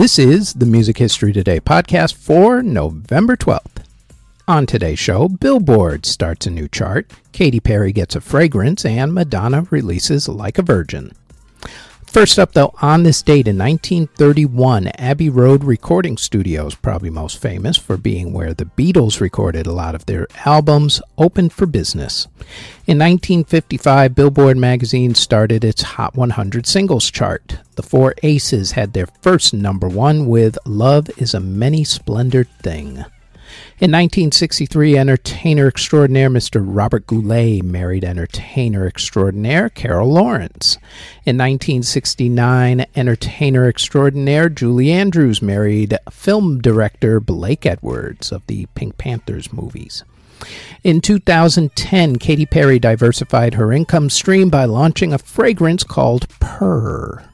This is the Music History Today podcast for November 12th. On today's show, Billboard starts a new chart, Katy Perry gets a fragrance, and Madonna releases Like a Virgin. First up, though, on this date in 1931, Abbey Road Recording Studios, probably most famous for being where the Beatles recorded a lot of their albums, opened for business. In 1955, Billboard magazine started its Hot 100 singles chart. The Four Aces had their first number one with Love is a Many Splendored Thing. In 1963, entertainer extraordinaire Mr. Robert Goulet married entertainer extraordinaire Carol Lawrence. In 1969, entertainer extraordinaire Julie Andrews married film director Blake Edwards of the Pink Panthers movies. In 2010, Katy Perry diversified her income stream by launching a fragrance called Purr.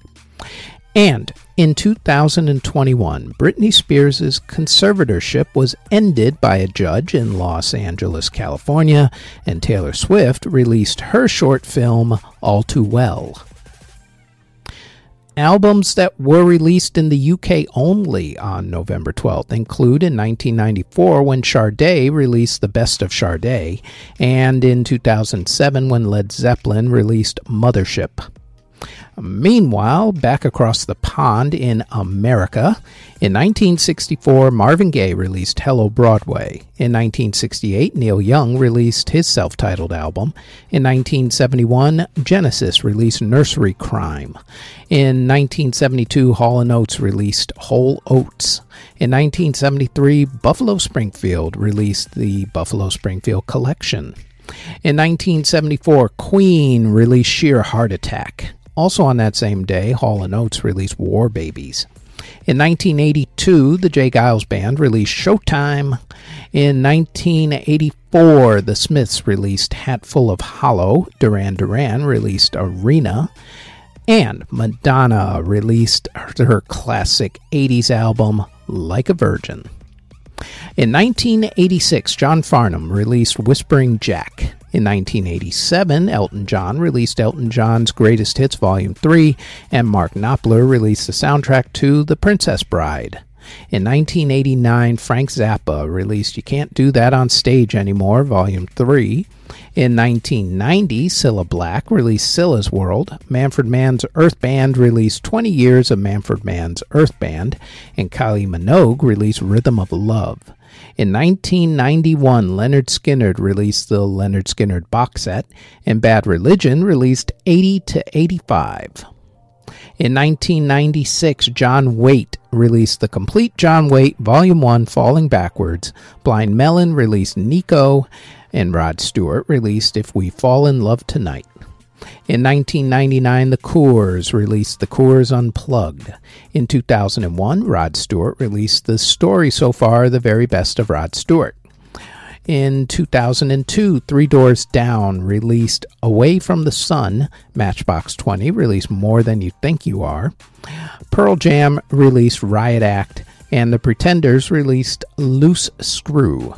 And in 2021, Britney Spears' conservatorship was ended by a judge in Los Angeles, California, and Taylor Swift released her short film All Too Well. Albums that were released in the UK only on November 12th include in 1994 when Sade released The Best of Sade, and in 2007 when Led Zeppelin released Mothership. Meanwhile, back across the pond in America, in 1964, Marvin Gaye released Hello Broadway. In 1968, Neil Young released his self titled album. In 1971, Genesis released Nursery Cryme. In 1972, Hall & Oates released Whole Oats. In 1973, Buffalo Springfield released the Buffalo Springfield Collection. In 1974, Queen released Sheer Heart Attack. Also on that same day, Hall & Oates released War Babies. In 1982, the J. Geils Band released Showtime. In 1984, the Smiths released Hatful of Hollow. Duran Duran released Arena. And Madonna released her classic 80s album, Like a Virgin. In 1986, John Farnham released Whispering Jack. In 1987, Elton John released Elton John's Greatest Hits Volume 3, and Mark Knopfler released the soundtrack to The Princess Bride. In 1989, Frank Zappa released You Can't Do That on Stage Anymore, Volume 3. In 1990, Cilla Black released Cilla's World. Manfred Mann's Earth Band released 20 Years of Manfred Mann's Earth Band. And Kylie Minogue released Rhythm of Love. In 1991, Lynyrd Skynyrd released the Lynyrd Skynyrd box set, and Bad Religion released 80 to 85. In 1996, John Waite released the complete John Waite Volume 1 Falling Backwards. Blind Melon released Nico, and Rod Stewart released If We Fall in Love Tonight. In 1999, the Corrs released The Corrs Unplugged. In 2001, Rod Stewart released The Story So Far, the very best of Rod Stewart. In 2002, Three Doors Down released Away from the Sun. Matchbox 20 released More Than You Think You Are. Pearl Jam released Riot Act. And The Pretenders released Loose Screw.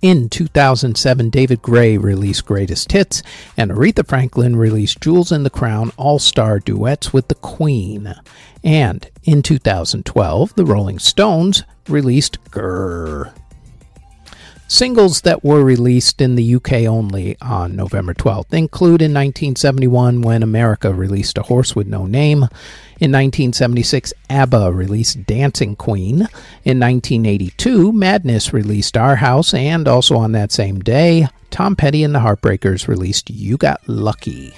In 2007, David Gray released Greatest Hits, and Aretha Franklin released Jewels in the Crown All Star Duets with the Queen. And in 2012, the Rolling Stones released Grrr. Singles that were released in the UK only on November 12th include in 1971 when America released A Horse with No Name. In 1976, ABBA released Dancing Queen. In 1982, Madness released Our House, and also on that same day, Tom Petty and the Heartbreakers released You Got Lucky.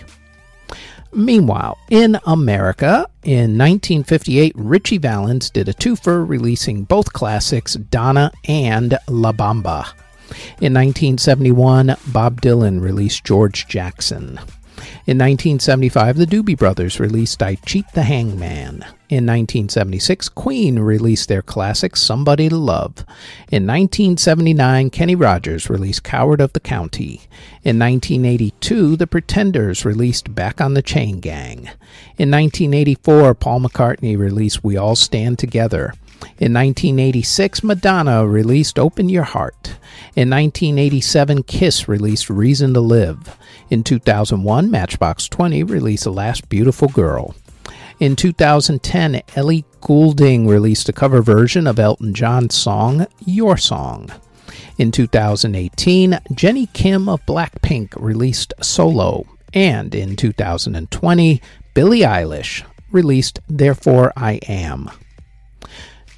Meanwhile, in America, in 1958, Ritchie Valens did a twofer releasing both classics, Donna and La Bamba. In 1971, Bob Dylan released George Jackson. In 1975, the Doobie Brothers released I Cheat the Hangman. In 1976, Queen released their classic Somebody to Love. In 1979, Kenny Rogers released Coward of the County. In 1982, The Pretenders released Back on the Chain Gang. In 1984, Paul McCartney released We All Stand Together. In 1986, Madonna released Open Your Heart. In 1987, Kiss released Reason to Live. In 2001, Matchbox 20 released The Last Beautiful Girl. In 2010, Ellie Goulding released a cover version of Elton John's song, Your Song. In 2018, Jennie Kim of Blackpink released Solo. And in 2020, Billie Eilish released Therefore I Am.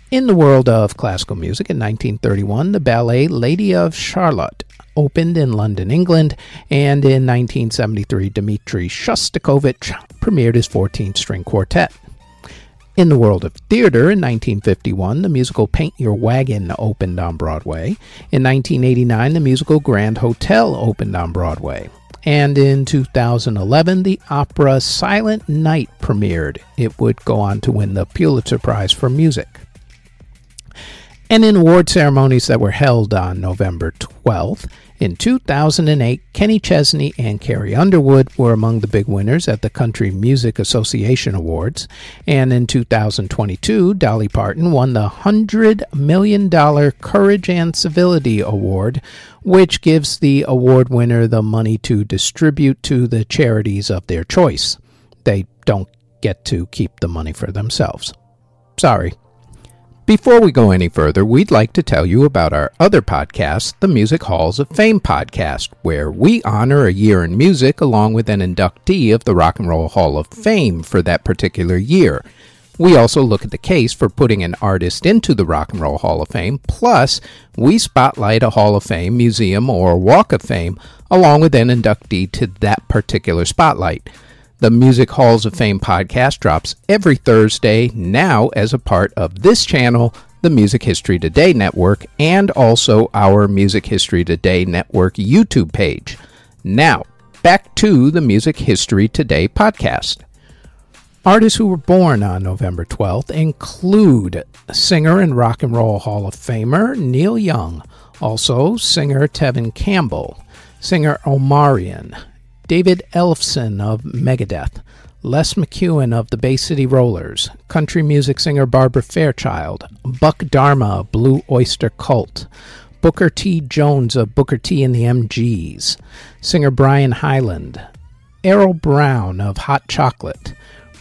In the world of classical music in 1931, the ballet Lady of Shalott opened in London, England, and in 1973, Dmitri Shostakovich premiered his 14 string quartet. In the world of theater, in 1951, the musical Paint Your Wagon opened on Broadway. In 1989, the musical Grand Hotel opened on Broadway. And in 2011, the opera Silent Night premiered. It would go on to win the Pulitzer Prize for Music. And in award ceremonies that were held on November 12th, in 2008, Kenny Chesney and Carrie Underwood were among the big winners at the Country Music Association Awards. And in 2022, Dolly Parton won the $100 million Courage and Civility Award, which gives the award winner the money to distribute to the charities of their choice. They don't get to keep the money for themselves. Sorry. Before we go any further, we'd like to tell you about our other podcast, the Music Halls of Fame podcast, where we honor a year in music along with an inductee of the Rock and Roll Hall of Fame for that particular year. We also look at the case for putting an artist into the Rock and Roll Hall of Fame, plus, we spotlight a Hall of Fame, museum, or Walk of Fame along with an inductee to that particular spotlight. The Music Halls of Fame podcast drops every Thursday now as a part of this channel, the Music History Today Network, and also our Music History Today Network YouTube page. Now, back to the Music History Today podcast. Artists who were born on November 12th include singer and Rock and Roll Hall of Famer Neil Young, also singer Tevin Campbell, singer Omarion, David Ellefson of Megadeth, Les McKeown of the Bay City Rollers, country music singer Barbara Fairchild, Buck Dharma of Blue Oyster Cult, Booker T. Jones of Booker T. and the MGs, singer Brian Hyland, Errol Brown of Hot Chocolate,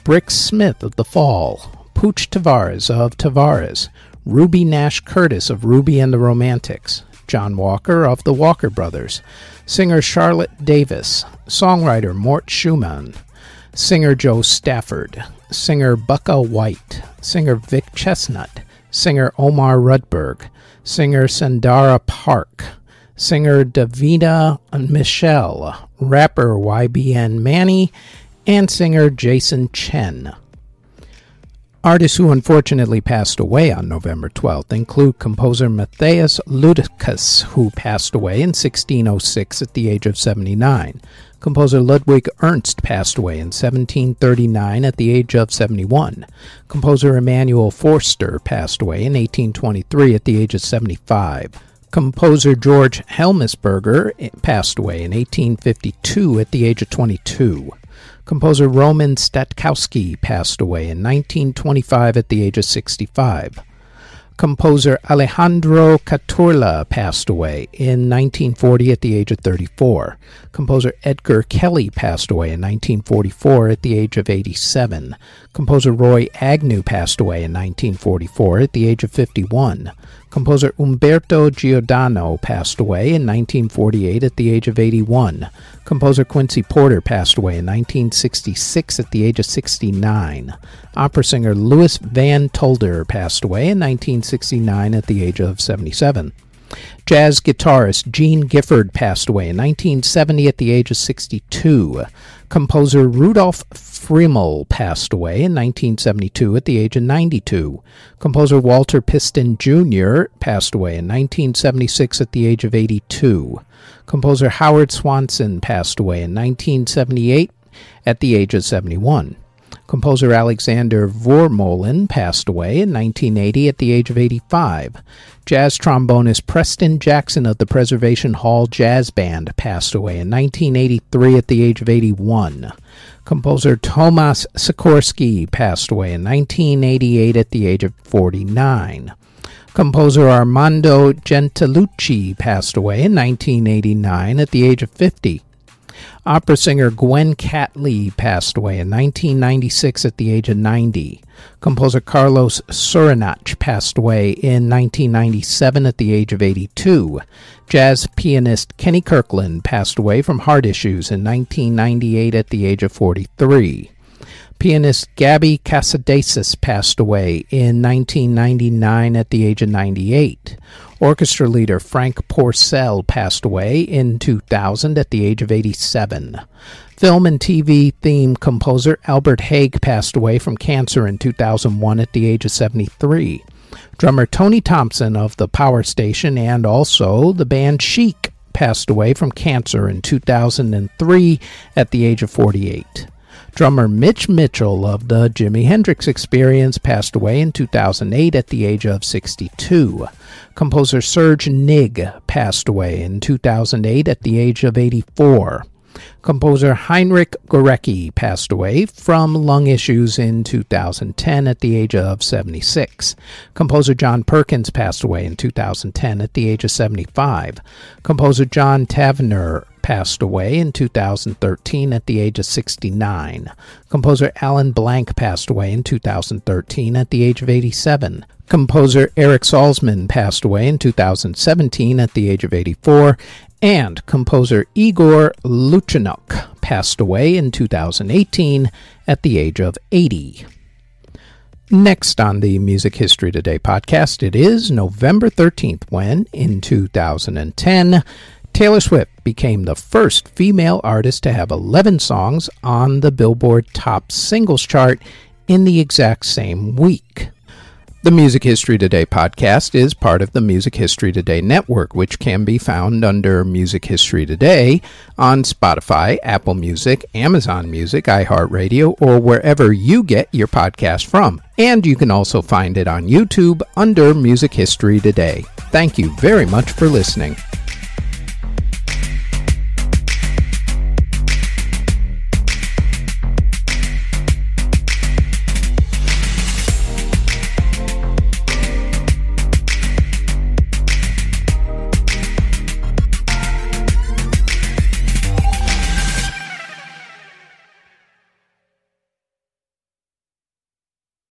Brix Smith of The Fall, Pooch Tavares of Tavares, Ruby Nash Curtis of Ruby and the Romantics, John Walker of the Walker Brothers, singer Charlotte Davis, songwriter Mort Shuman, singer Jo Stafford, singer Bukka White, singer Vic Chesnutt, singer Omar Rudberg, singer Sandara Park, singer Davina Michelle, rapper YBN Manny, and singer Jason Chen. Artists who unfortunately passed away on November 12th include composer Matthias Ludicus, who passed away in 1606 at the age of 79. Composer Ludwig Ernst passed away in 1739 at the age of 71. Composer Emanuel Forster passed away in 1823 at the age of 75. Composer George Hellmesberger eh, passed away in 1852 at the age of 22. Composer Roman Statkowski passed away in 1925 at the age of 65. Composer Alejandro Caturla passed away in 1940 at the age of 34. Composer Edgar Kelley passed away in 1944 at the age of 87. Composer Roy Agnew passed away in 1944 at the age of 51. Composer Umberto Giordano passed away in 1948 at the age of 81. Composer Quincy Porter passed away in 1966 at the age of 69. Opera singer Louis Van Tulder passed away in 1969 at the age of 77. Jazz guitarist Gene Gifford passed away in 1970 at the age of 62. Composer Rudolf Friml passed away in 1972 at the age of 92. Composer Walter Piston Jr. passed away in 1976 at the age of 82. Composer Howard Swanson passed away in 1978 at the age of 71. Composer Alexander Voormolen passed away in 1980 at the age of 85. Jazz trombonist Preston Jackson of the Preservation Hall Jazz Band passed away in 1983 at the age of 81. Composer Tomas Sikorski passed away in 1988 at the age of 49. Composer Armando Gentilucci passed away in 1989 at the age of 50. Opera singer Gwen Catley passed away in 1996 at the age of 90. Composer Carlos Surinach passed away in 1997 at the age of 82. Jazz pianist Kenny Kirkland passed away from heart issues in 1998 at the age of 43. Pianist Gaby Casadesus passed away in 1999 at the age of 98. Orchestra leader Frank Pourcel passed away in 2000 at the age of 87. Film and TV theme composer Albert Hague passed away from cancer in 2001 at the age of 73. Drummer Tony Thompson of the Power Station and also the band Chic passed away from cancer in 2003 at the age of 48. Drummer Mitch Mitchell of the Jimi Hendrix Experience passed away in 2008 at the age of 62. Composer Serge Nigg passed away in 2008 at the age of 84. Composer Heinrich Gorecki passed away from lung issues in 2010 at the age of 76. Composer John Perkins passed away in 2010 at the age of 75. Composer John Tavener passed away in 2013 at the age of 69. Composer Alan Blank passed away in 2013 at the age of 87. Composer Eric Salzman passed away in 2017 at the age of 84, and composer Igor Passed away in 2018 at the age of 80. Next on the Music History Today podcast, it is November 13th when, in 2010, Taylor Swift became the first female artist to have 11 songs on the Billboard Top Singles chart in the exact same week. The Music History Today podcast is part of the Music History Today network, which can be found under Music History Today on Spotify, Apple Music, Amazon Music, iHeartRadio, or wherever you get your podcast from. And you can also find it on YouTube under Music History Today. Thank you very much for listening.